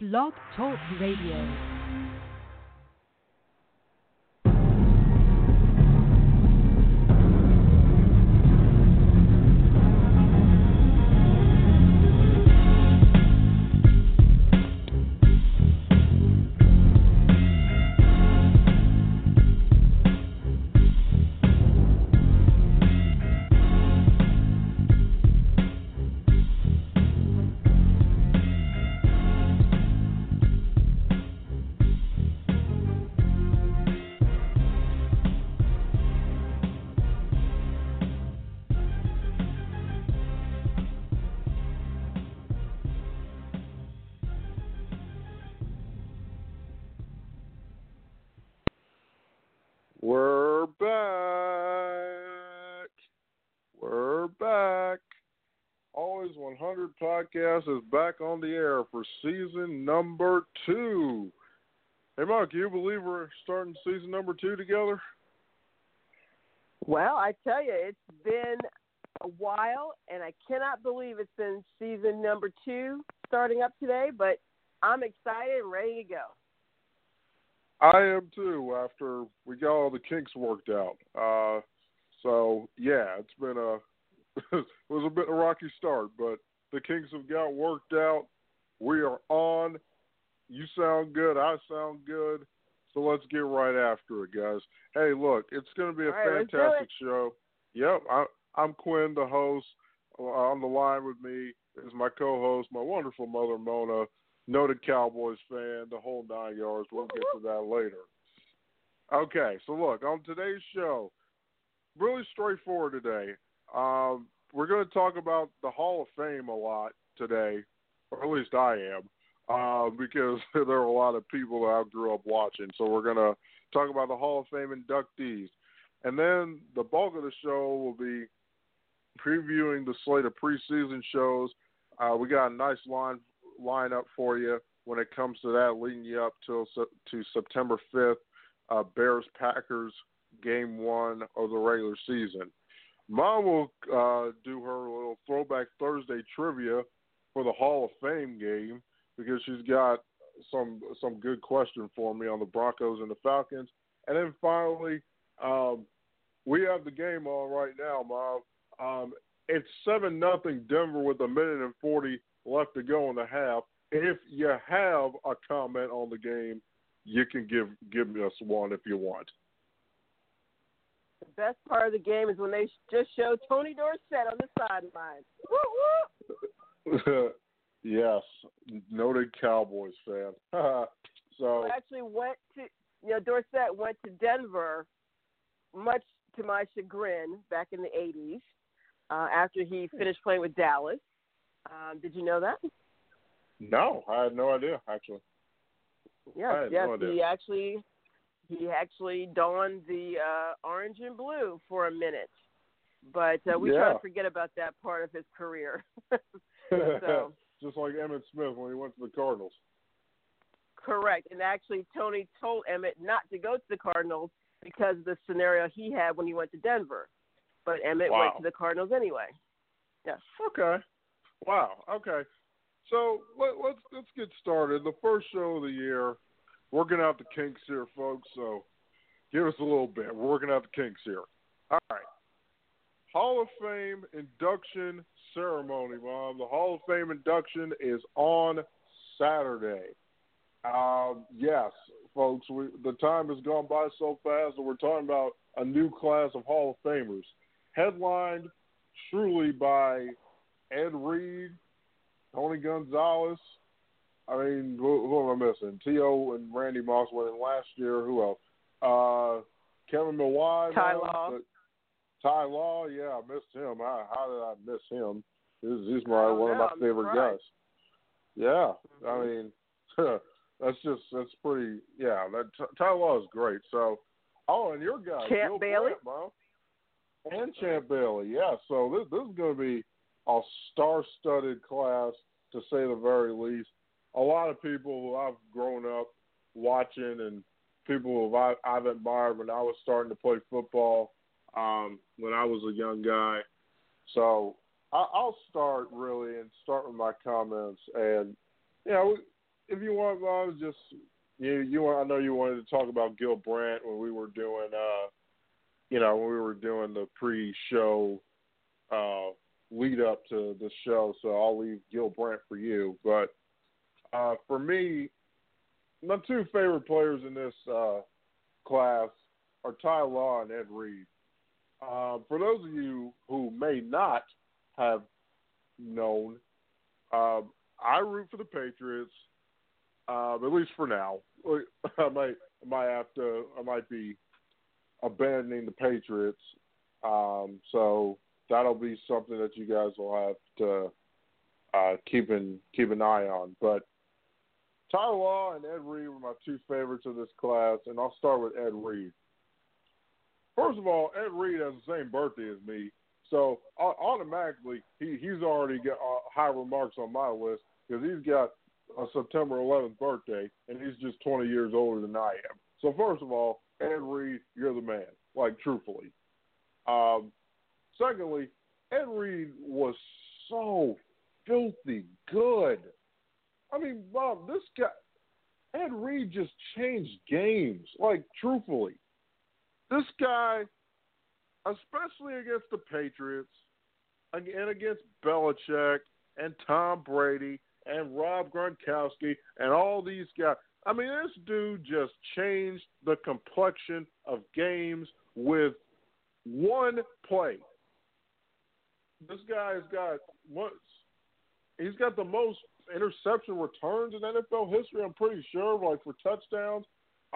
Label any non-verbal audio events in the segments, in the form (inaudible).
Blog Talk Radio. Podcast is back on the air for season number two. Hey, Mark, you believe we're starting season number two together? Well, I tell you, it's been a while, and I cannot believe it's been season number two starting up today, but I'm excited and ready to go. I am too. After we got all the kinks worked out, uh, so yeah, it's been a (laughs) it was a bit of a rocky start, but the kinks have got worked out. We are on. You sound good. I sound good. So let's get right after it, guys. Hey, look, it's going to be a right, fantastic show. Yep, I, I'm Quinn, the host. Uh, On the line with me is my co-host, my wonderful mother Mona, noted Cowboys fan, the whole nine yards. We'll get to that later. Okay, so look on today's show, really straightforward today. Um, we're going to talk about the Hall of Fame a lot today, or at least I am, uh, because (laughs) there are a lot of people that I grew up watching. So we're going to talk about the Hall of Fame inductees, and then the bulk of the show will be previewing the slate of preseason shows. Uh, we got a nice line lineup for you when it comes to that, leading you up till to September fifth, uh, Bears Packers game one of the regular season. Mom will uh, do her little throwback Thursday trivia for the Hall of Fame game because she's got some some good question for me on the Broncos and the Falcons. And then finally, um, we have the game on right now, Mom. Um, it's seven nothing Denver with a minute and forty left to go in the half. If you have a comment on the game, you can give give us one if you want. The best part of the game is when they just show Tony Dorsett on the sideline. (laughs) Yes, noted Cowboys fan. (laughs) so Who actually went to, you know, Dorsett went to Denver, much to my chagrin, back in the '80s, uh, after he finished playing with Dallas. Um, did you know that? no, I had no idea actually. I Yes, yes. no he actually he actually donned the uh, orange and blue for a minute, but uh, we try to forget about that part of his career. (laughs) so (laughs) Just like Emmitt Smith when he went to the Cardinals. correct, and actually Tony told Emmitt not to go to the Cardinals because of the scenario he had when he went to Denver, but Emmitt Wow. went to the Cardinals anyway. Yes. Okay. Wow. Okay. So let, let's let's get started. The first show of the year. Working out the kinks here, folks. So give us a little bit. We're working out the kinks here. All right. Hall of Fame induction ceremony, Mom. The Hall of Fame induction is on Saturday. Um, yes, folks. We, the time has gone by so fast that we're talking about a new class of Hall of Famers, headlined truly by Ed Reed, Tony Gonzalez. I mean, who, who am I missing? T.O. and Randy Moss went in last year. Who else? Uh, Kevin Mawae. Ty now, Law. Ty Law, yeah, I missed him. How, how did I miss him? He's, he's my Oh, one of my favorite guys. Yeah, I Mhm. mean, (laughs) that's just that's pretty. Yeah, that Ty Law is great. So, oh, and your guy, Champ Bill Bailey? Grant, and Champ Bailey. Yeah, so this this is going to be a star-studded class to say the very least. A lot of people who I've grown up watching and people who I've, I've admired when I was starting to play football um, when I was a young guy. So I, I'll start really and start with my comments. And you know, if you want, Bob, just you you. I know you wanted to talk about Gil Brandt when we were doing, uh, you know, when we were doing the pre-show uh, lead up to the show. So I'll leave Gil Brandt for you. But uh, for me, my two favorite players in this uh, class are Ty Law and Ed Reed. Uh, for those of you who may not have known, uh, I root for the Patriots, uh, at least for now. (laughs) I might, I might have to, I might be abandoning the Patriots. Um, so that'll be something that you guys will have to uh, keep an keep an eye on. But Ty Law and Ed Reed were my two favorites of this class, and I'll start with Ed Reed. First of all, Ed Reed has the same birthday as me, so automatically he, he's already got uh, high remarks on my list because he's got a September 11th birthday, and he's just 20 years older than I am. So first of all, Ed Reed, you're the man. Like truthfully. Um, secondly, Ed Reed was so filthy good. I mean, Bob, this guy, Ed Reed just changed games. Like, truthfully, this guy, especially against the Patriots and against Belichick and Tom Brady and Rob Gronkowski and all these guys. I mean, this dude just changed the complexion of games with one play. This guy's got what? He's got the most interception returns in NFL history. I'm pretty sure, like for touchdowns.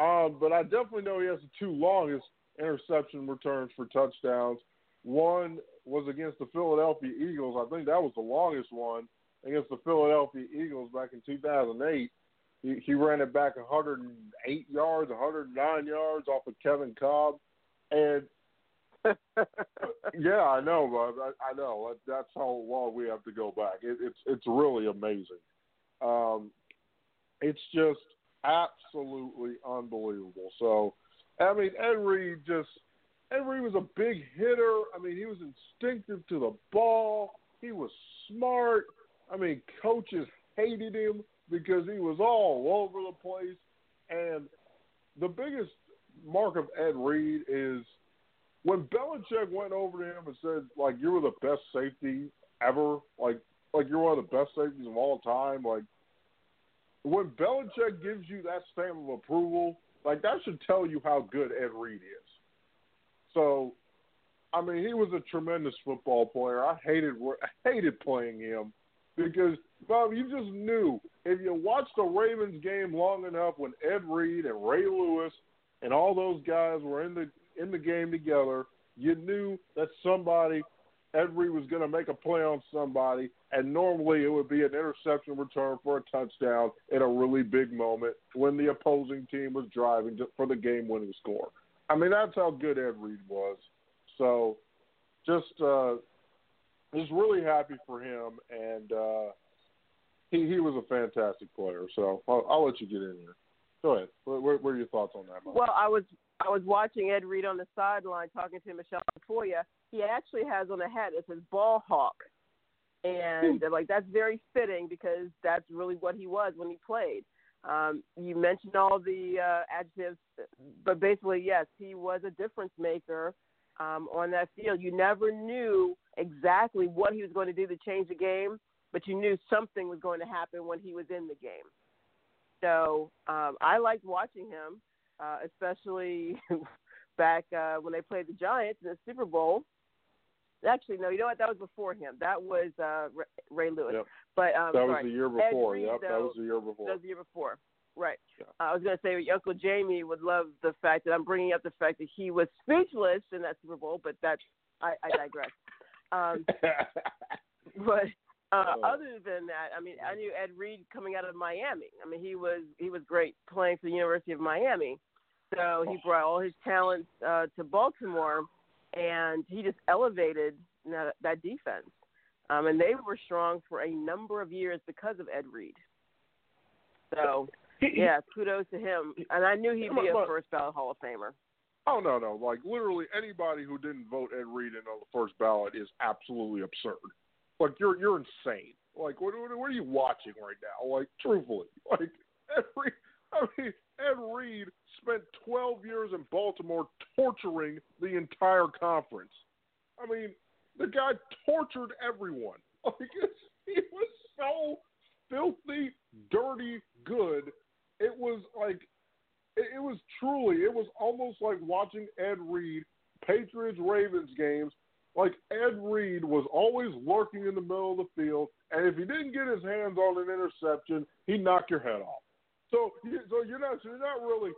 Um, but I definitely know he has the two longest interception returns for touchdowns. One was against the Philadelphia Eagles. I think that was the longest one against the Philadelphia Eagles back in 2008. He, he ran it back 108 yards, 109 yards off of Kevin Kolb. and (laughs) yeah, I know, but I, I know that's how long we have to go back. It, it's it's really amazing. Um, it's just absolutely unbelievable. So, I mean, Ed Reed just Ed Reed was a big hitter. I mean, he was instinctive to the ball. He was smart. I mean, coaches hated him because he was all over the place. And the biggest mark of Ed Reed is when Belichick went over to him and said, like, you were the best safety ever, like, like you're one of the best safeties of all time, like, when Belichick gives you that stamp of approval, like, that should tell you how good Ed Reed is. So, I mean, he was a tremendous football player. I hated, I hated playing him because Bob, you just knew if you watched the Ravens game long enough when Ed Reed and Ray Lewis and all those guys were in the in the game together, you knew that somebody Reed was going to make a play on somebody, and normally it would be an interception return for a touchdown in a really big moment when the opposing team was driving for the game-winning score. I mean, that's how good Ed Reed was. So, just uh, just really happy for him, and uh, he he was a fantastic player. So I'll, I'll let you get in here. Go ahead. What, what are your thoughts on that? Well, I was I was watching Ed Reed on the sideline talking to Michelle Tafoya. He actually has on a hat that says ball hawk. And hmm. like that's very fitting because that's really what he was when he played. Um, you mentioned all the uh, adjectives, but basically, yes, he was a difference maker um, on that field. You never knew exactly what he was going to do to change the game, but you knew something was going to happen when he was in the game. So um, I liked watching him, uh, especially (laughs) back uh, when they played the Giants in the Super Bowl. Actually, no, you know what? That was before him. That was uh, Ray Lewis. Yep. But um, that was sorry. the year before. Reed, yep, though, that was the year before. That was the year before. Right. Yeah. Uh, I was going to say Uncle Jamie would love the fact that I'm bringing up the fact that he was speechless in that Super Bowl, but that's I, I digress. (laughs) um, but uh, Oh. other than that, I mean, I knew Ed Reed coming out of Miami. I mean, he was he was great playing for the University of Miami. So he brought all his talents uh, to Baltimore, and he just elevated that, that defense. Um, and they were strong for a number of years because of Ed Reed. So yeah, kudos to him. And I knew he'd be a first ballot Hall of Famer. Oh no, no! Like literally anybody who didn't vote Ed Reed in on the first ballot is absolutely absurd. Like you're you're insane. Like, what, what, what are you watching right now? Like, truthfully, like every. I mean, Ed Reed spent 12 years in Baltimore torturing the entire conference. I mean, the guy tortured everyone. (laughs) Like, he was so filthy, dirty good. It was like, it, it was truly, it was almost like watching Ed Reed Patriots Ravens games. Like Ed Reed was always lurking in the middle of the field, and if he didn't get his hands on an interception, he'd knock your head off. So, so you're not, you're not really,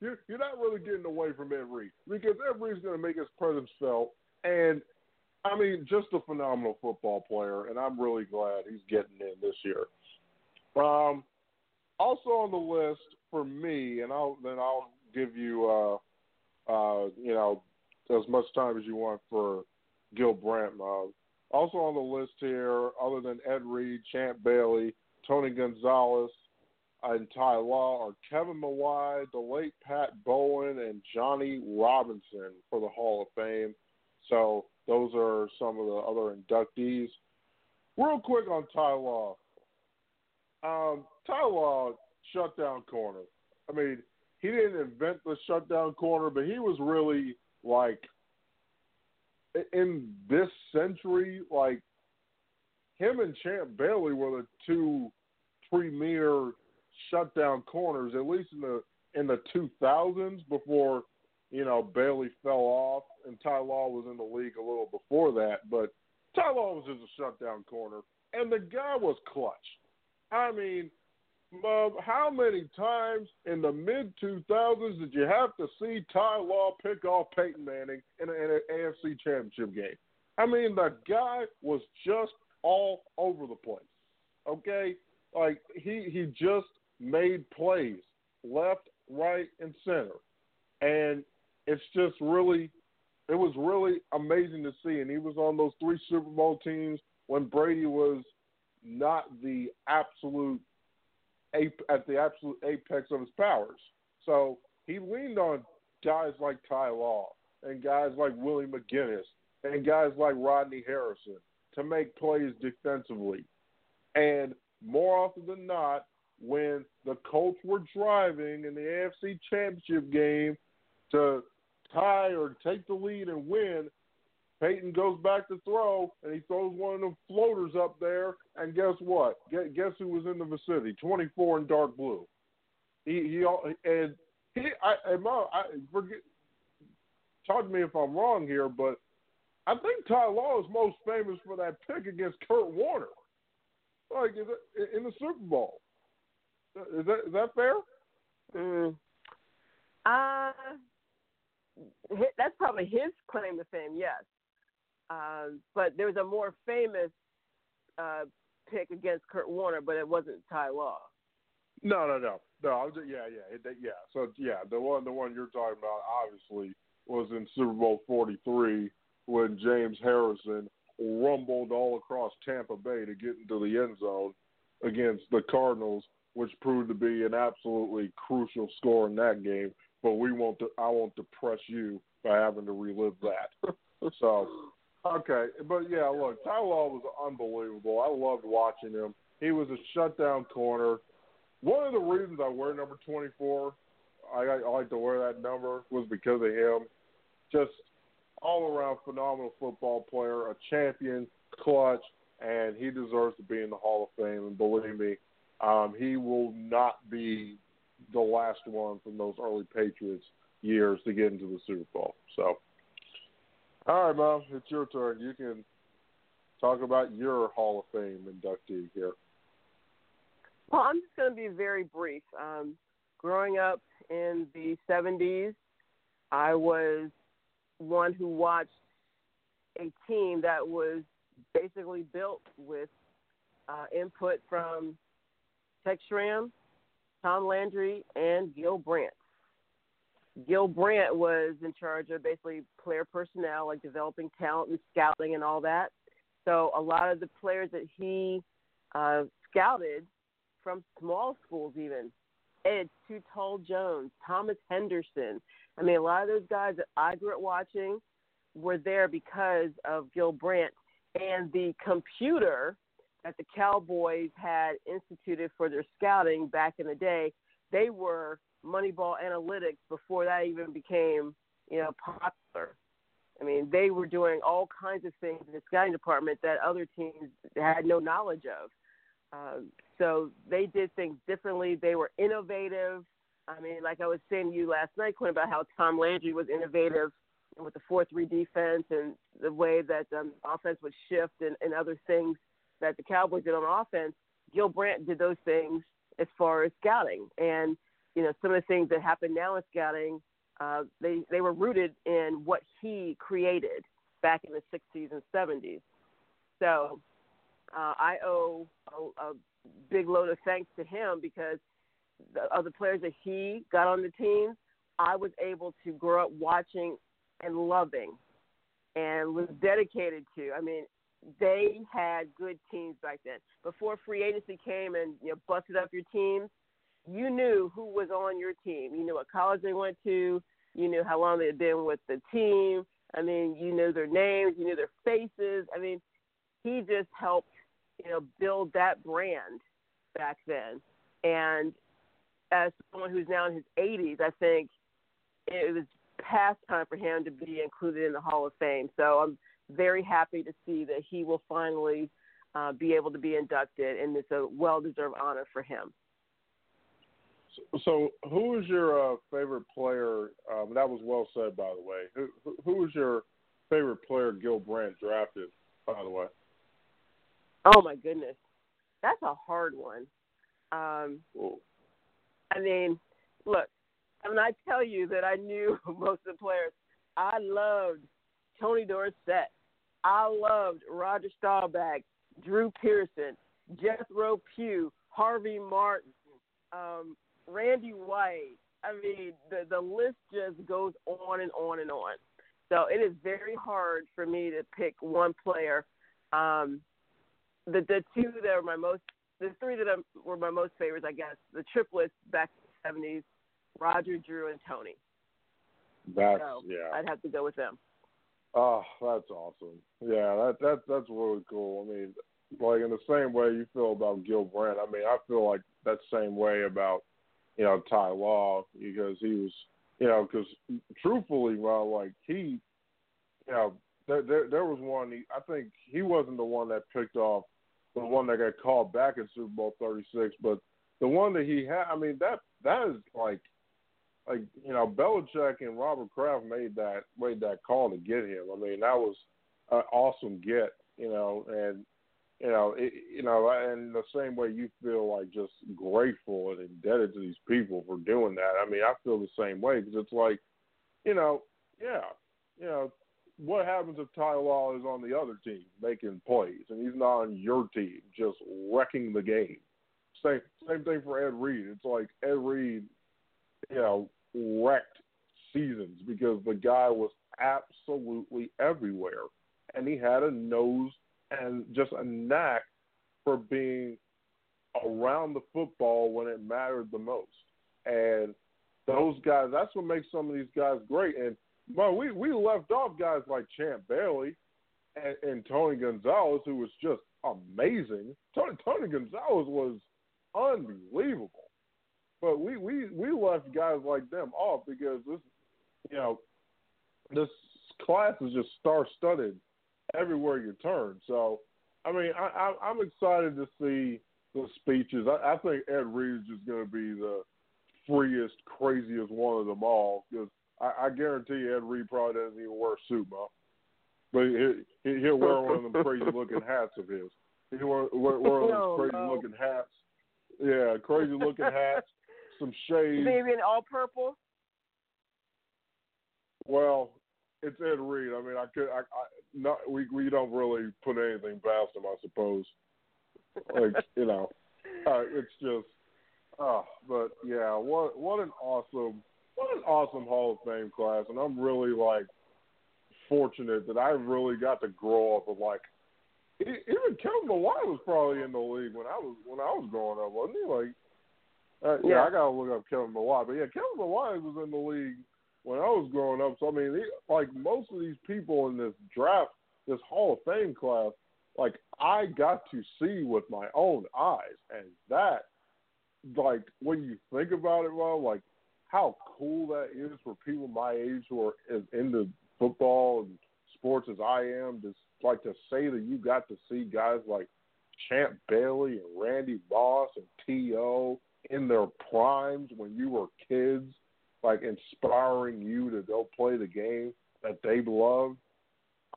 you're, you're not really getting away from Ed Reed because Ed Reed's going to make his presence felt, and I mean, just a phenomenal football player, and I'm really glad he's getting in this year. Um, also on the list for me, and I'll then I'll give you, uh, uh, you know, as much time as you want for Gil Brandt. Uh, also on the list here, other than Ed Reed, Champ Bailey, Tony Gonzalez, and Ty Law, are Kevin Mawae, the late Pat Bowlen, and Johnny Robinson for the Hall of Fame. So those are some of the other inductees. Real quick on Ty Law. Um, Ty Law, shutdown corner. I mean, he didn't invent the shutdown corner, but he was really like in this century, like him and Champ Bailey were the two premier shutdown corners, at least in the in the two thousands before you know Bailey fell off and Ty Law was in the league a little before that, but Ty Law was just a shutdown corner, and the guy was clutch. I mean, how many times in the mid 2000s did you have to see Ty Law pick off Peyton Manning in, in an AFC championship game? I mean, the guy was just all over the place. Okay? Like, he, he just made plays left, right, and center. And it's just really, it was really amazing to see. And he was on those three Super Bowl teams when Brady was not the absolute at the absolute apex of his powers. So he leaned on guys like Ty Law and guys like Willie McGinest and guys like Rodney Harrison to make plays defensively. And more often than not, when the Colts were driving in the AFC Championship game to tie or take the lead and win, Peyton goes back to throw, and he throws one of them floaters up there, and guess what? Guess who was in the vicinity? Twenty four in dark blue. He he and he. I, I forget. Talk to me if I'm wrong here, but I think Ty Law is most famous for that pick against Kurt Warner, like in the Super Bowl. Is that is that fair? Mm. Uh, that's probably his claim to fame. Yes. Um, but there was a more famous uh, pick against Kurt Warner, but it wasn't Ty Law. No, no, no, no. I was, yeah, yeah, it, yeah. So yeah, the one, the one you're talking about, obviously, was in Super Bowl 43 when James Harrison rumbled all across Tampa Bay to get into the end zone against the Cardinals, which proved to be an absolutely crucial score in that game. But we won't. I won't depress you by having to relive that. (laughs) so Okay, but yeah, look, Ty Law was unbelievable. I loved watching him. He was a shutdown corner. One of the reasons I wear number 24, I, I like to wear that number, was because of him. Just all around phenomenal football player, a champion, clutch, and he deserves to be in the Hall of Fame. And believe me, um, he will not be the last one from those early Patriots years to get into the Super Bowl. So all right, Mom, it's your turn. You can talk about your Hall of Fame inductee here. Well, I'm just going to be very brief. Um, growing up in the 70s, I was one who watched a team that was basically built with uh, input from Tex Schramm, Tom Landry, and Gil Brandt. Gil Brandt was in charge of basically player personnel, like developing talent and scouting and all that. So a lot of the players that he uh, scouted from small schools, even Ed Too Tall Jones, Thomas Henderson. I mean, a lot of those guys that I grew up watching were there because of Gil Brandt and the computer that the Cowboys had instituted for their scouting back in the day, they were Moneyball Analytics before that even became, you know, popular. I mean, they were doing all kinds of things in the scouting department that other teams had no knowledge of. Um, so they did things differently. They were innovative. I mean, like I was saying to you last night, Quinn, about how Tom Landry was innovative with the four-three defense and the way that um, offense would shift and, and other things that the Cowboys did on offense. Gil Brandt did those things as far as scouting, and you know some of the things that happen now in scouting, uh, they they were rooted in what he created back in the 60s and 70s. So uh, I owe a, a big load of thanks to him because the other players that he got on the team, I was able to grow up watching and loving and was dedicated to. I mean, they had good teams back then. Before free agency came and you know busted up your teams, you knew who was on your team. You knew what college they went to. You knew how long they had been with the team. I mean, you knew their names. You knew their faces. I mean, he just helped you know build that brand back then. And as someone who's now in his 80s, I think it was past time for him to be included in the Hall of Fame. So I'm very happy to see that he will finally uh, be able to be inducted, and it's a well-deserved honor for him. So, so who is your uh, favorite player? Um, that was well said, by the way. Who who was your favorite player Gil Brandt drafted? By the way. Oh my goodness, that's a hard one. Um, I mean, look, when I tell you that I knew (laughs) most of the players, I loved Tony Dorsett. I loved Roger Staubach, Drew Pearson, Jethro Pugh, Harvey Martin, um, Randy White. I mean, the the list just goes on and on and on. So it is very hard for me to pick one player. Um, the the two that are my most, the three that I'm, were my most favorites, I guess, the triplets back in the '70s, Roger, Drew, and Tony. That's so yeah. I'd have to go with them. Oh, that's awesome. Yeah, that that that's really cool. I mean, like in the same way you feel about Gil Brandt, I mean, I feel like that same way about you know Ty Law because he was you know because truthfully, well, like he, you know, there there, there was one. He, I think he wasn't the one that picked off the one that got called back in Super Bowl thirty six, but the one that he had. I mean, that that is like like you know Belichick and Robert Kraft made that made that call to get him. I mean that was an awesome get, you know, and you know it, you know, and the same way you feel like just grateful and indebted to these people for doing that. I mean I feel the same way because it's like, you know, yeah, you know. What happens if Ty Law is on the other team making plays and he's not on your team just wrecking the game? Same same thing for Ed Reed. It's like Ed Reed, you know, wrecked seasons because the guy was absolutely everywhere, and he had a nose and just a knack for being around the football when it mattered the most. And those guys, that's what makes some of these guys great. And well, we we left off guys like Champ Bailey and, and Tony Gonzalez, who was just amazing. Tony Tony Gonzalez was unbelievable. But we we we left guys like them off because this, you know, this class is just star studded everywhere you turn. So, I mean, I, I I'm excited to see the speeches. I, I think Ed Reed is just going to be the freest, craziest one of them all because I, I guarantee Ed Reed probably doesn't even wear a suit, Mo. But he, he'll wear one of them crazy (laughs) looking hats of his. He'll wear, wear, wear one of those crazy looking hats. Yeah, crazy looking hats some shades. Maybe in all purple. Well, it's Ed Reed. I mean, I could, I, I not we we don't really put anything past him, I suppose. Like (laughs) you know, uh, it's just, uh, but yeah, what what an awesome, what an awesome Hall of Fame class, and I'm really like fortunate that I really got to grow up with like even Kevin Mawae was probably in the league when I was when I was growing up, wasn't he? Like uh, yeah, yeah, I gotta look up Kevin Mawae, but yeah, Kevin Mawae was in the league when I was growing up. So I mean, he, like most of these people in this draft, this Hall of Fame class, like I got to see with my own eyes, and that, like when you think about it, well, like how cool that is for people my age who are as into football and sports as I am. Just like to say that you got to see guys like Champ Bailey and Randy Moss and T.O. in their primes when you were kids, like inspiring you to go play the game that they love.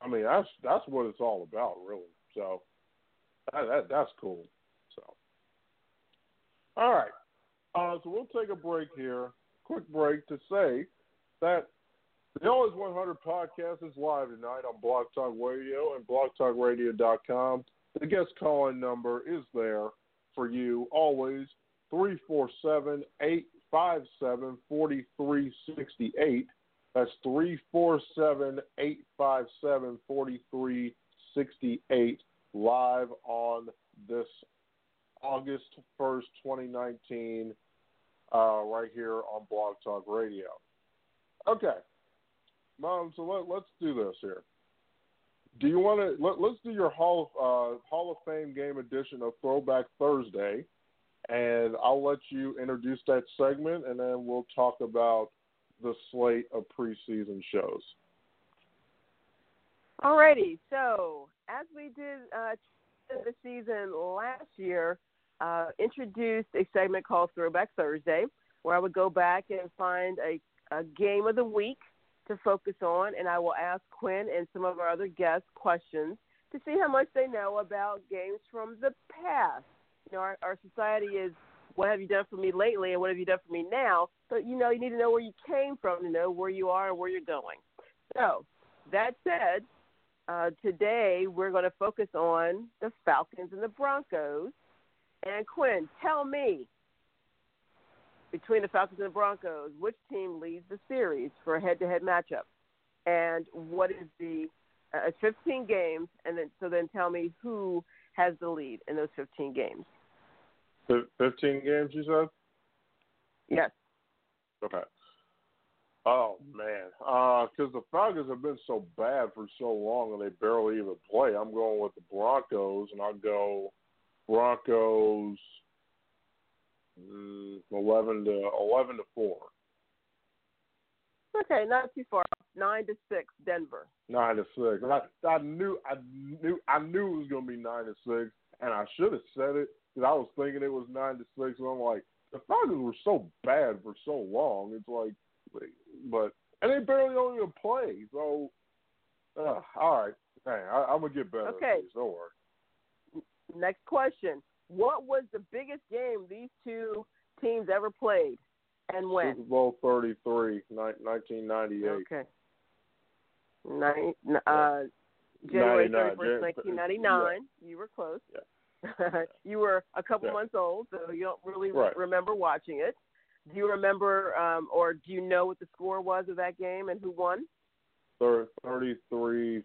I mean, that's that's what it's all about, really. So that, that that's cool. So all right, uh, so we'll take a break here, quick break to say that the Always 100 podcast is live tonight on Blog Talk Radio and BlogTalkRadio.com. The guest calling number is there for you always 347 857 4368. That's 347 857 4368 live on this August 1st, 2019, uh, right here on Blog Talk Radio. Okay. Mom, so let, let's do this here. Do you want to let, us do your Hall uh, Hall of Fame game edition of Throwback Thursday, and I'll let you introduce that segment, and then we'll talk about the slate of preseason shows. Alrighty, so as we did uh, the season last year, uh, introduced a segment called Throwback Thursday, where I would go back and find a, a game of the week to focus on, and I will ask Quinn and some of our other guests questions to see how much they know about games from the past. Know, our, our society is what have you done for me lately and what have you done for me now? But you know, you need to know where you came from to know where you are and where you're going. So, that said, uh, today we're going to focus on the Falcons and the Broncos. And Quinn, tell me, between the Falcons and the Broncos, which team leads the series for a head-to-head matchup, and what is the uh, 15 games, and then so then tell me who has the lead in those 15 games. 15 games, you said? Yes. Okay. Oh man, because uh, the Falcons have been so bad for so long and they barely even play. I'm going with the Broncos, and I'll go Broncos mm, eleven to eleven to four. Okay, not too far. Nine to six, Denver. Nine to six. I, I knew, I knew, I knew it was going to be nine to six, and I should have said it because I was thinking it was nine to six, and I'm like, the Falcons were so bad for so long. It's like, but and they barely don't even play. So, uh, all right, hey, I, am gonna get better. Okay, don't worry. Next question: What was the biggest game these two teams ever played, and when? Super Bowl 33, 1998. Okay. Nine, uh, January 31st, 1999. Yeah. You were close. Yeah. (laughs) you were a couple yeah. months old, so you don't really right. remember watching it. Do you remember, um, or do you know what the score was of that game and who won? 33,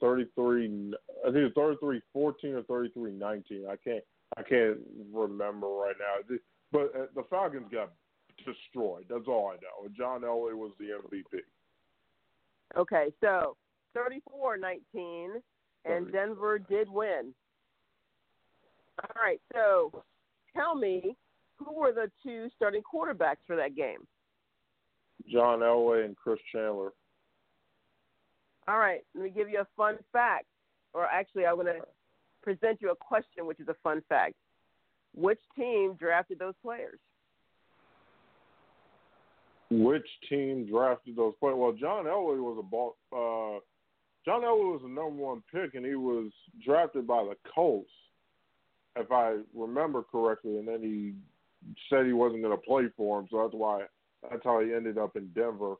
33, I think it's 33 14 or 33 19. I can't, I can't remember right now. But uh, the Falcons got destroyed. That's all I know. John Elway was the MVP. Okay, so 34 19, and Denver did win. All right, so tell me who were the two starting quarterbacks for that game? John Elway and Chris Chandler. All right, let me give you a fun fact. Or actually, I'm going to present you a question, which is a fun fact. Which team drafted those players? Which team drafted those players? Well, John Elway was a ball. Uh, John Elway was the number one pick, and he was drafted by the Colts if I remember correctly, and then he said he wasn't going to play for him, so that's why that's how he ended up in Denver.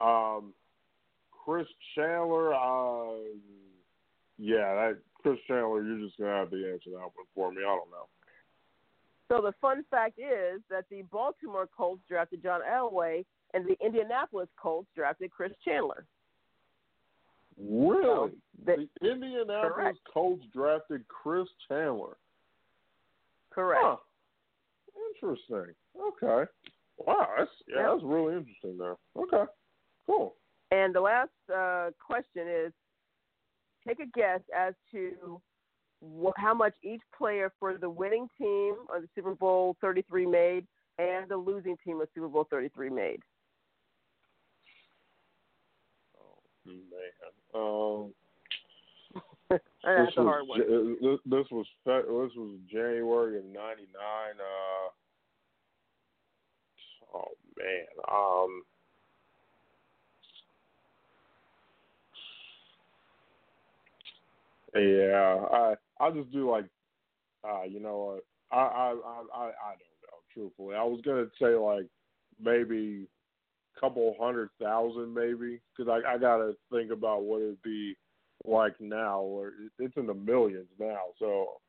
Um, Chris Chandler, uh, yeah, that Chris Chandler, you're just going to have to answer that one for me. I don't know. So the fun fact is that the Baltimore Colts drafted John Elway, and the Indianapolis Colts drafted Chris Chandler. Really? So the, the Indianapolis correct. Colts drafted Chris Chandler. Correct. Huh. Interesting. Okay. Wow, that's yeah, that's really interesting there. Okay. Cool. And the last uh, question is take a guess as to wh- how much each player for the winning team of the Super Bowl 33 made and the losing team of Super Bowl 33 made. Oh man. Um, That's this a was, hard one. This, this was this was January of '99. Uh, oh man. Um, yeah. I I'll just do like, uh, you know what? I I I I I don't know. Truthfully, I was gonna say like maybe a couple hundred thousand, maybe, because I I gotta think about what it'd be like now, or it's in the millions now. So,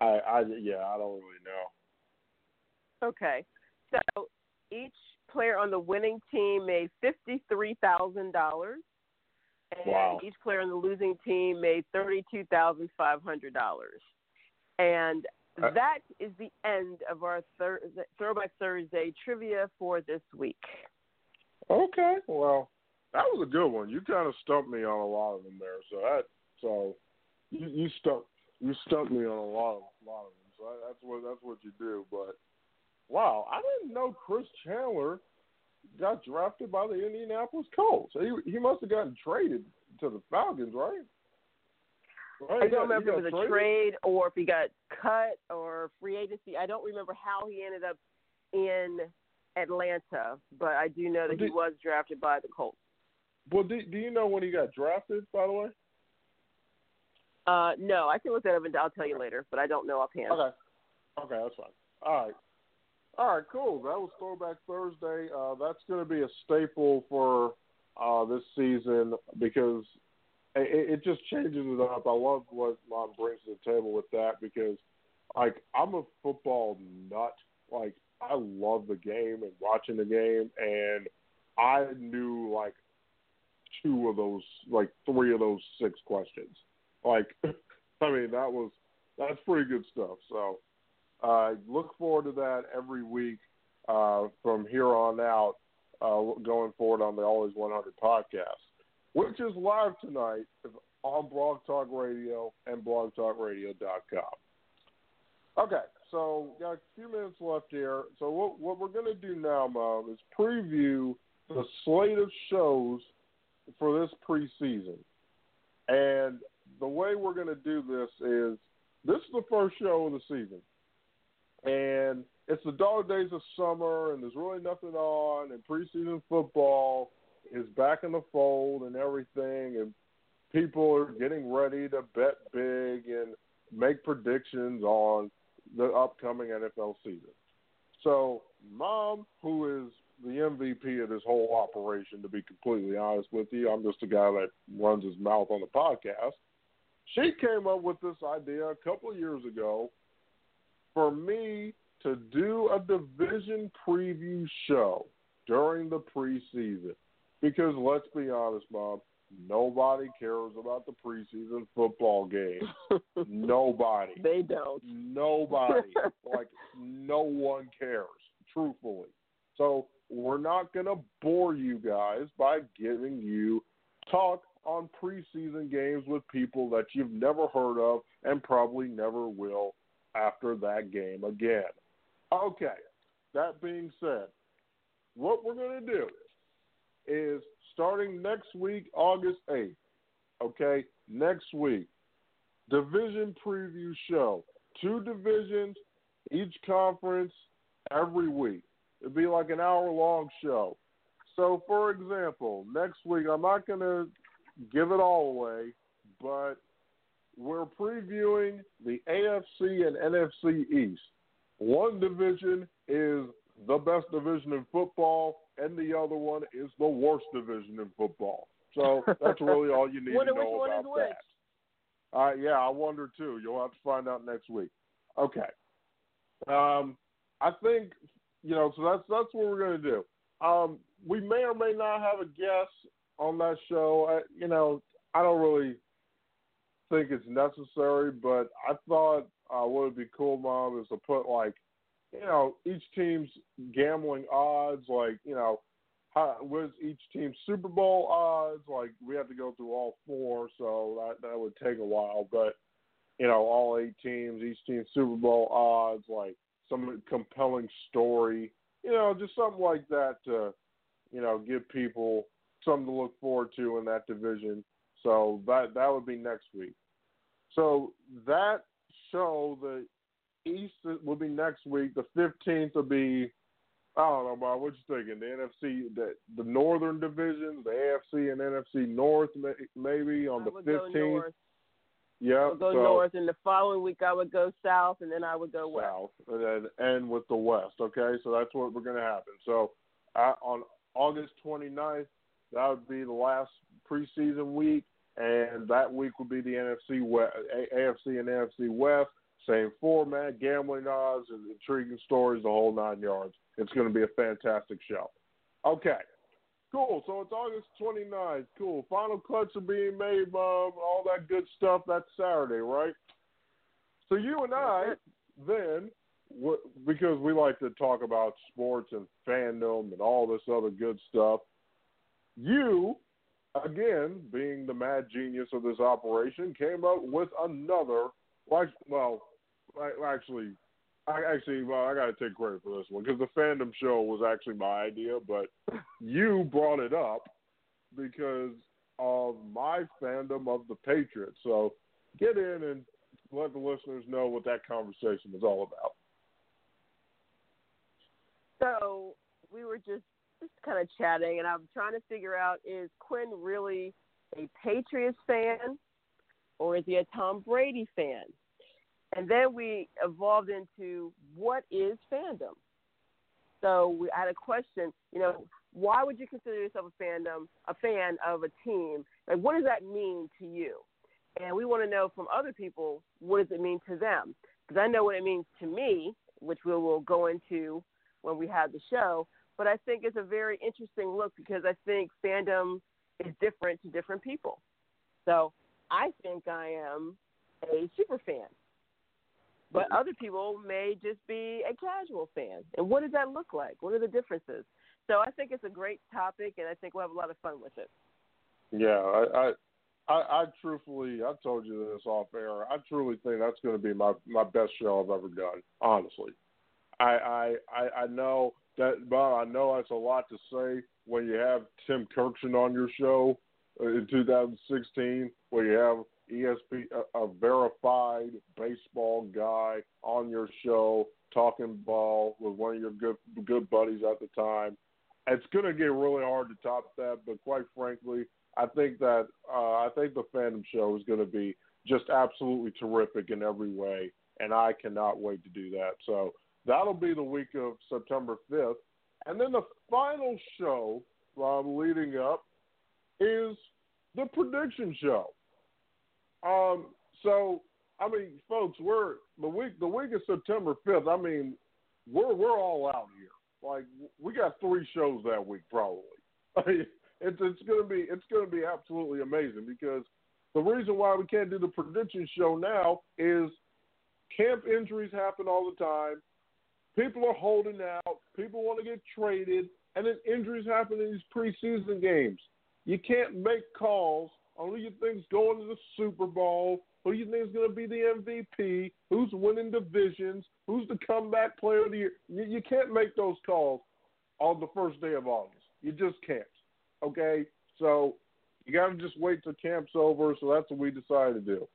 I, I, yeah, I don't really know. Okay. So each player on the winning team made fifty-three thousand dollars, and Wow. each player on the losing team made thirty-two thousand five hundred dollars. And Uh, that is the end of our thir- Throwback Thursday trivia for this week. Okay, well, that was a good one. You kind of stumped me on a lot of them there. So that, so you, you stumped, you stumped me on a lot of, a lot of them. So that, that's what that's what you do. But wow, I didn't know Chris Chandler got drafted by the Indianapolis Colts. He he must have gotten traded to the Falcons, right? Right, I don't got- remember if it was a trade or if he got cut or free agency. I don't remember how he ended up in Atlanta, but I do know that he was drafted by the Colts. Well, do, do you know when he got drafted? By the way. Uh, no, I can look that up and I'll tell you later, but I don't know offhand. Okay. Okay, that's fine. All right. All right, cool. That was Throwback Thursday. Uh, that's going to be a staple for uh, this season because it, it just changes it up. I love what Mom brings to the table with that because, like, I'm a football nut. Like, I love the game and watching the game, and I knew like two of those, like three of those six questions. Like, (laughs) I mean, that was that's pretty good stuff. So, uh, look forward to that every week uh, from here on out, uh, going forward on the Always 100 podcast, which is live tonight on Blog Talk Radio and blogtalkradio.com. Okay, so got a few minutes left here. So what what we're going to do now, Mom, is preview the slate of shows for this preseason. And the way we're going to do this is this is the first show of the season. And it's the dog days of summer, and there's really nothing on, and preseason football is back in the fold and everything, and people are getting ready to bet big and make predictions on the upcoming NFL season. So, Mom, who is the MVP of this whole operation, to be completely honest with you, I'm just a guy that runs his mouth on the podcast. She came up with this idea a couple of years ago for me to do a division preview show during the preseason. Because let's be honest, Mom, nobody cares about the preseason football games. (laughs) nobody. They don't. Nobody. (laughs) like no one cares, truthfully. So we're not gonna bore you guys by giving you talk on preseason games with people that you've never heard of and probably never will after that game again. Okay. That being said, what we're gonna do is starting next week, August 8th, okay, next week, division preview show. Two divisions, each conference, every week. It'd be like an hour long show. So, for example, next week, I'm not going to give it all away, but we're previewing the AFC and NFC East. One division is the best division in football, and the other one is the worst division in football. So (laughs) that's really all you need to know about is which. that. Uh, yeah, I wonder too. You'll have to find out next week. Okay. Um, I think you know. So that's that's what we're going to do. Um, we may or may not have a guest on that show. I, you know, I don't really think it's necessary, but I thought uh, what would be cool, Mom, is to put like, you know, each team's gambling odds, like you know, how, what's each team's Super Bowl odds? Like we have to go through all four, so that that would take a while. But you know, all eight teams, each team Super Bowl odds, like some compelling story, you know, just something like that to, you know, give people something to look forward to in that division. So that that would be next week. So that show, the East will be next week. The fifteenth will be I don't know, Bob. What you thinking? The NFC, the the Northern Division, the AFC and NFC North, maybe on I the fifteenth. Yeah, I would go so, north, and the following week I would go south, and then I would go west. south, and then end with the west. Okay, so that's what we're going to happen. So uh, on August 29th, that would be the last preseason week, and that week would be the NFC West, AFC and NFC West. Same format, gambling odds, and intriguing stories, the whole nine yards. It's going to be a fantastic show. Okay, cool. So it's August 29th. Cool. Final cuts are being made, Bob. All that good stuff. That's Saturday, right? So you and I then, because we like to talk about sports and fandom and all this other good stuff, you, again, being the mad genius of this operation, came up with another. Well, actually, I actually, well, I got to take credit for this one because the fandom show was actually my idea, but (laughs) you brought it up because of my fandom of the Patriots. So get in and let the listeners know what that conversation is all about. So we were just just kind of chatting, and I'm trying to figure out is Quinn really a Patriots fan or is he a Tom Brady fan? And then we evolved into what is fandom? So we had a question, you know, why would you consider yourself a fandom, a fan of a team? Like, what does that mean to you? And we want to know from other people, what does it mean to them? Because I know what it means to me, which we will go into when we have the show. But I think it's a very interesting look because I think fandom is different to different people. So I think I am a super fan but mm-hmm. other people may just be a casual fan. And what does that look like? What are the differences? So I think it's a great topic, and I think we'll have a lot of fun with it. Yeah, I, I, I, I truthfully, I told you this off air. I truly think that's going to be my my best show I've ever done. Honestly, I, I, I, know that, Bob. I know that's a lot to say when you have Tim Kurkjian on your show uh, in 2016, where you have ESP, a, a verified baseball guy on your show talking ball with one of your good good buddies at the time. It's going to get really hard to top that, but quite frankly, I think that uh, I think the fandom Show is going to be just absolutely terrific in every way, and I cannot wait to do that. So that'll be the week of September 5th, and then the final show um, leading up is the prediction show. Um, so I mean, folks, we're the week the week of September fifth. I mean, we're we're all out here. Like we got three shows that week probably. (laughs) it's it's gonna be it's gonna be absolutely amazing because the reason why we can't do the prediction show now is camp injuries happen all the time. People are holding out. People want to get traded, and then injuries happen in these preseason games. You can't make calls who do you think's going to the Super Bowl? Who do you think is going to be the MVP? Who's winning divisions? Who's the comeback player of the year? You, you can't make those calls on the first day of August. You just can't. Okay, so you got to just wait till camp's over. So that's what we decided to do.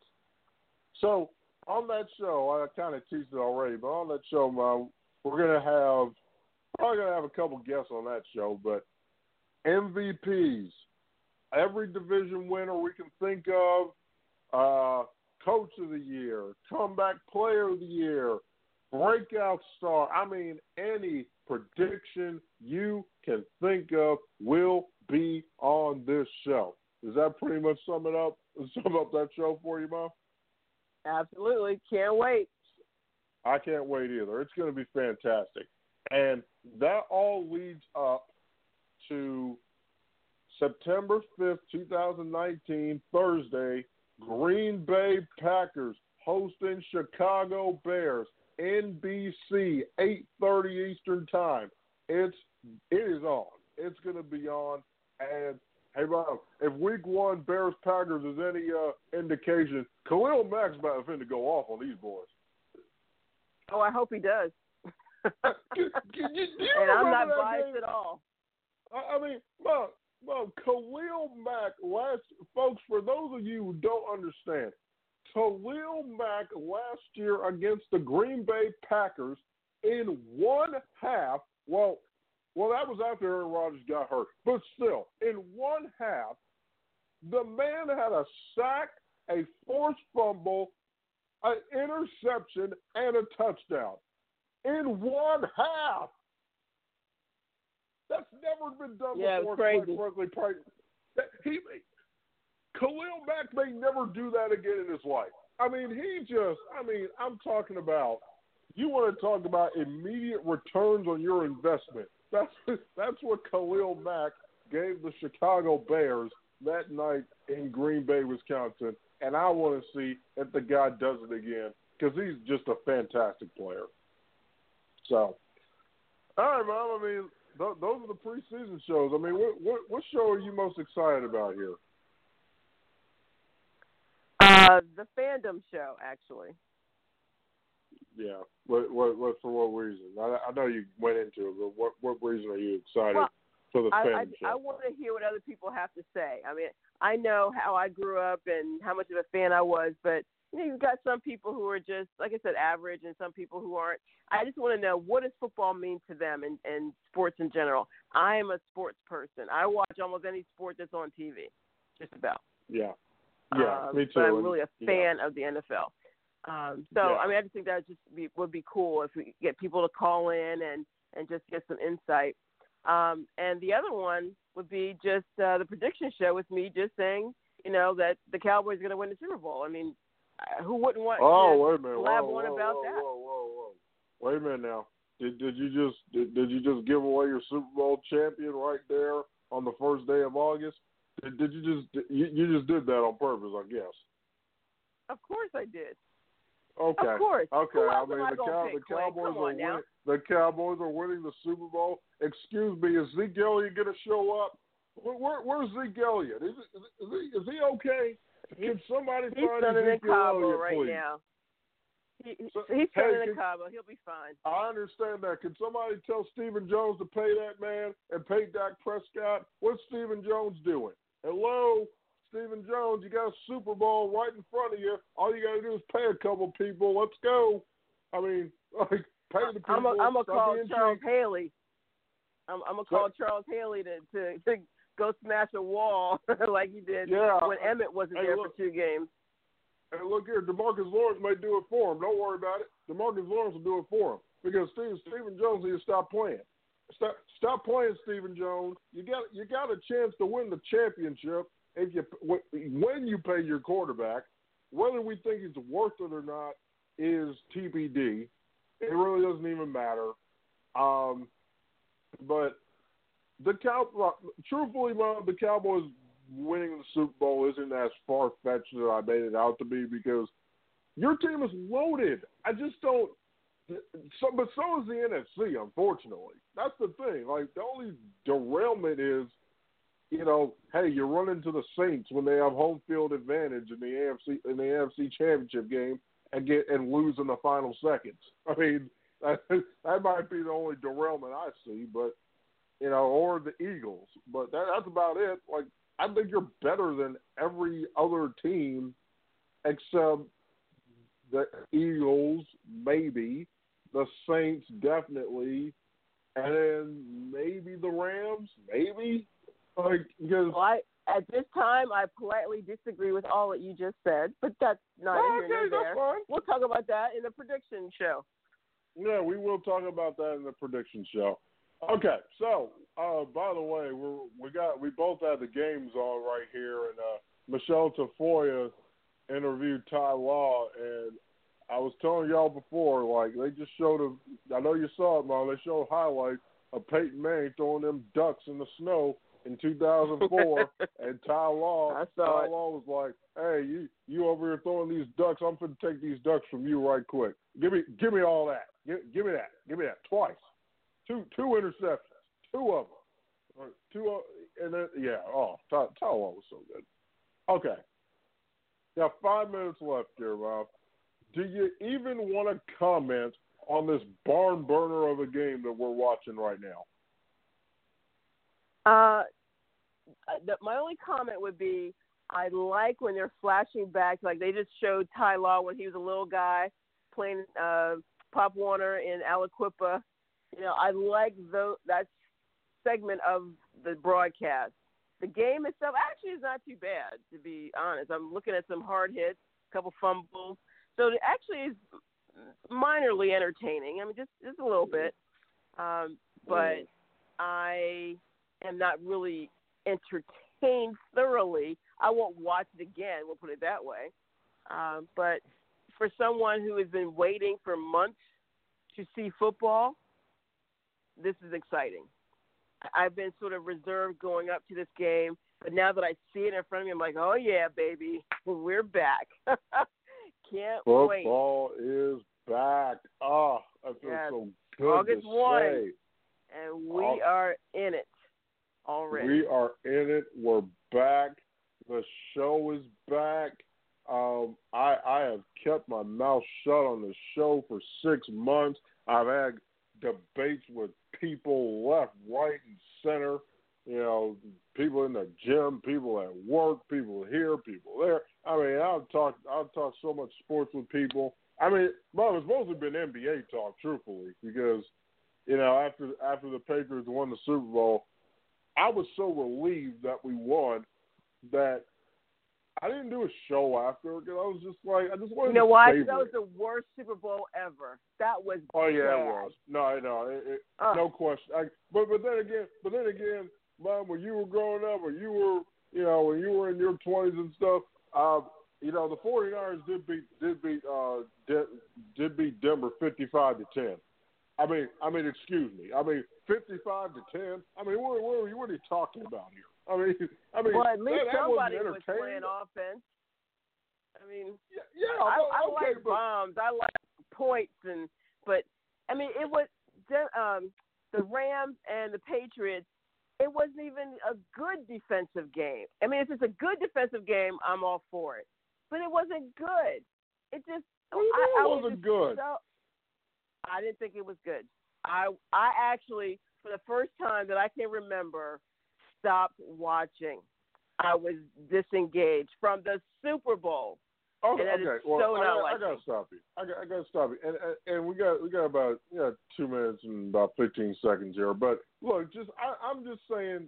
So on that show, I kind of teased it already, but on that show, uh, we're gonna have probably gonna have a couple guests on that show, but MVPs every division winner we can think of, uh, coach of the year, comeback player of the year, breakout star. I mean, any prediction you can think of will be on this show. Does that pretty much sum it up? (laughs) Sum up that show for you, Mom? Absolutely. Can't wait. I can't wait either. It's going to be fantastic. And that all leads up to September 5th, 2019, Thursday, Green Bay Packers hosting Chicago Bears, NBC, 8:30 Eastern Time. It's it is on. It's going to be on, and Hey, Bob, if week one Bears Packers is any uh, indication, Khalil Mack's about to go off on these boys. Oh, I hope he does. (laughs) (laughs) you, you, you and I'm not biased game? at all. I, I mean, Mom, Mom, Khalil Mack last folks, for those of you who don't understand, Khalil Mack last year against the Green Bay Packers in one half. Well, well, that was after Aaron Rodgers got hurt, but still, in one half, the man had a sack, a forced fumble, an interception, and a touchdown in one half. That's never been done Yeah, before. crazy. Frankly, probably- he, Khalil Mack may never do that again in his life. I mean, he just, I mean, I'm talking about, you want to talk about immediate returns on your investment. That's, (laughs) that's what Khalil Mack gave the Chicago Bears that night in Green Bay, Wisconsin. And I want to see if the guy does it again because he's just a fantastic player. So, all right, Mom. I mean, those are the preseason shows. I mean, what, what what show are you most excited about here? Uh, the fandom show, actually. Yeah. What what, what for what reason? I, I know you went into it, but what what reason are you excited Well, for the I, fan I, show? I want to hear what other people have to say. I mean, I know how I grew up and how much of a fan I was, but you know, you've got some people who are just, like I said, average, and some people who aren't. I just want to know what does football mean to them and, and sports in general. I am a sports person. I watch almost any sport that's on TV, just about. yeah. Yeah, Um, me too. But I'm really a yeah. fan of the NFL. Um, so Yeah. I mean, I just think that would just be, would be cool if we get people to call in and and just get some insight. Um, and the other one would be just uh, the prediction show with me just saying, you know, that the Cowboys are going to win the Super Bowl. I mean, Uh, who wouldn't want Oh, to wait a minute. whoa, on whoa, about whoa, that? Whoa, whoa, whoa. Wait a minute now. Did did you just did, did you just give away your Super Bowl champion right there on the first day of August? Did, did you just you, you just did that on purpose? I guess. Of course I did. Okay. Of course. Okay. I mean I the, Cow- the Cowboys are winning. The Cowboys are winning the Super Bowl. Excuse me, is Zeke Elliott going to show up? Where, where, where's Zeke Elliott? Is, is, is, he, is he okay? Can somebody He's find sunning in Ezekiel Cabo Elliott, right please? now. He, he, So- he's hey, in can- Cabo. He'll be fine. I understand that. Can somebody tell Stephen Jones to pay that man and pay Dak Prescott? What's Stephen Jones doing? Hello, Stephen Jones. You got a Super Bowl right in front of you. All you got to do is pay a couple people. Let's go. I mean, (laughs) like pay the people. I'm gonna call Charles. Haley. I'm, I'm gonna So- call Charles Haley to, to to go smash a wall (laughs) like he did Yeah. when Emmitt wasn't Hey, there look. for two games. Hey, look here, Demarcus Lawrence may do it for him. Don't worry about it. Demarcus Lawrence will do it for him because Steve, Stephen Jones needs to stop playing. Stop, stop playing, Stephen Jones. You got you got a chance to win the championship if you when you pay your quarterback. Whether we think he's worth it or not is TBD. It really doesn't even matter. Um, but the cow, uh, truthfully, Mom, the Cowboys winning the Super Bowl isn't as far fetched as I made it out to be because your team is loaded. I just don't. So, but so is the NFC. Unfortunately, that's the thing. Like the only derailment is, you know, hey, you run into the Saints when they have home field advantage in the AFC in the AFC Championship game and get and lose in the final seconds. (laughs) I mean, that, (laughs) that might be the only derailment I see. But you know, or the Eagles. But that, that's about it. Like I think you're better than every other team except the Eagles, maybe the Saints, definitely, and then maybe the Rams, maybe. Like because Well, I at this time I politely disagree with all that you just said, but that's not Oh, okay, there. We'll talk about that in the prediction show. Yeah, we will talk about that in the prediction show. Okay, so uh, by the way, we we got we both had the games on right here, and uh, Michelle Tafoya interviewed Ty Law, and I was telling y'all before, like they just showed a. I know you saw it, Mom. They showed highlights of Peyton Manning throwing them ducks in the snow in 2004, (laughs) and Ty Law. I saw Ty it. Law was like, "Hey, you you over here throwing these ducks? I'm going to take these ducks from you right quick. Give me give me all that. Give, give me that. Give me that twice. Two two interceptions. Two of them. Two and then yeah. Oh, Ty- Tyler was so good. Okay, got five minutes left here, Rob. Do you even want to comment on this barn burner of a game that we're watching right now? Uh, the, my only comment would be I like when they're flashing back, like they just showed Ty Law when he was a little guy playing uh, Pop Warner in Aliquippa. You know, I like the, that segment of the broadcast. The game itself actually is not too bad, to be honest. I'm looking at some hard hits, a couple fumbles, so it actually is minorly entertaining. I mean, just just a little bit, um, but I am not really entertained thoroughly. I won't watch it again. We'll put it that way. Um, but for someone who has been waiting for months to see football, this is exciting. I've been sort of reserved going up to this game, but now that I see it in front of me, I'm like, oh yeah, baby, we're back. (laughs) Can't Football wait. Football is back. Ah, oh, I feel Yes. so good August to 1. say. And we August. are in it already. We are in it. We're back. The show is back. Um, I I have kept my mouth shut on the show for six months. I've had debates with people left, right, and center. You know, people in the gym, people at work, people here, people there. I mean, I've talked I've talked so much sports with people. I mean, well, it's mostly been NBA talk, truthfully, because you know after after the Patriots won the Super Bowl, I was so relieved that we won that I didn't do a show after because I was just like I just wanted you know? 'Cause savor That was the worst Super Bowl ever. That was Oh yeah, bad. it was. No, no. It, it, Uh, no question. I, but but then again, but then again, mom, when you were growing up, or you were, you know, when you were in your twenties and stuff, uh, you know, the 49ers did beat did beat uh did, did beat Denver fifty five to ten. I mean, I mean, excuse me. I mean, fifty-five to ten. I mean, what, what, are you, what are you talking about here? I mean, I mean, well, at least that, that somebody wasn't was playing offense. I mean, Yeah, yeah I, I okay, like but bombs. I like points, and but I mean, it was um, the Rams and the Patriots. It wasn't even a good defensive game. I mean, if it's a good defensive game, I'm all for it. But it wasn't good. It just What do you I, I was wasn't good? So, I didn't think it was good. I I actually, for the first time that I can remember, stopped watching. I was disengaged from the Super Bowl. Okay. Well, so I, gotta- I gotta stop you. I got, I gotta stop you. And, and and we got we got about yeah two minutes and about fifteen seconds here. But look, just I, I'm just saying.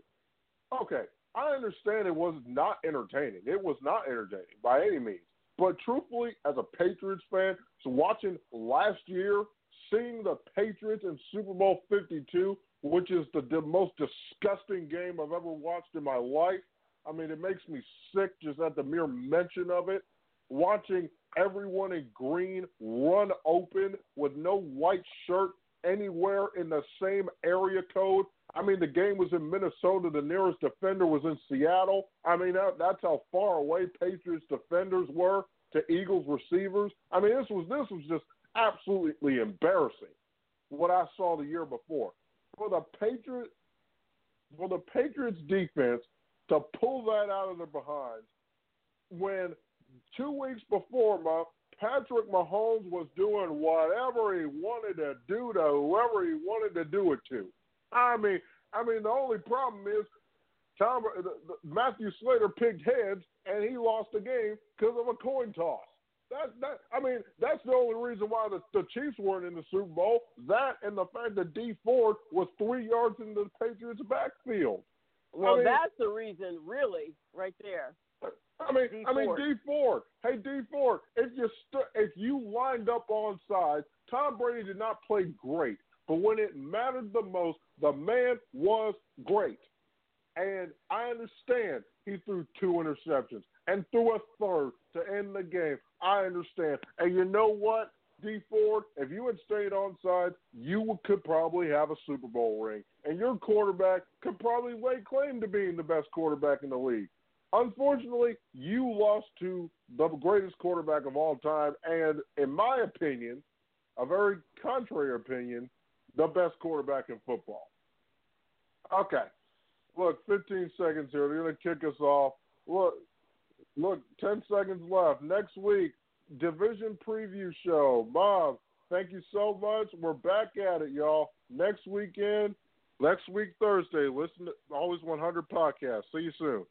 Okay, I understand it was not entertaining. It was not entertaining by any means. But truthfully, as a Patriots fan, so watching last year, seeing the Patriots in Super Bowl 52, which is the, the most disgusting game I've ever watched in my life. I mean, it makes me sick just at the mere mention of it. Watching everyone in green run open with no white shirt anywhere in the same area code. I mean, the game was in Minnesota. The nearest defender was in Seattle. I mean, that, that's how far away Patriots defenders were to Eagles receivers. I mean, this was this was just absolutely embarrassing. What I saw the year before for the Patriots, for the Patriots defense to pull that out of their behinds when two weeks before, my Patrick Mahomes was doing whatever he wanted to do to whoever he wanted to do it to. I mean, I mean, the only problem is Tom the, the, Matthew Slater picked heads and he lost the game because of a coin toss. That that I mean, that's the only reason why the, the Chiefs weren't in the Super Bowl. That and the fact that Dee Ford was three yards in the Patriots' backfield. Well, mean- that's the reason, really, right there. I mean, D I mean, Dee Ford. Hey, Dee Ford. If you st- if you lined up on side, Tom Brady did not play great, but when it mattered the most, the man was great. And I understand he threw two interceptions and threw a third to end the game. I understand. And you know what, Dee Ford? If you had stayed on side, you could probably have a Super Bowl ring, and your quarterback could probably lay claim to being the best quarterback in the league. Unfortunately, you lost to the greatest quarterback of all time, and in my opinion, a very contrary opinion, the best quarterback in football. Okay. look, 15 seconds here. They're going to kick us off. Look, look, 10 seconds left. Next week, division preview show. Bob, thank you so much. We're back at it, y'all. Next weekend, next week Thursday. Listen to Always 100 podcast. See you soon.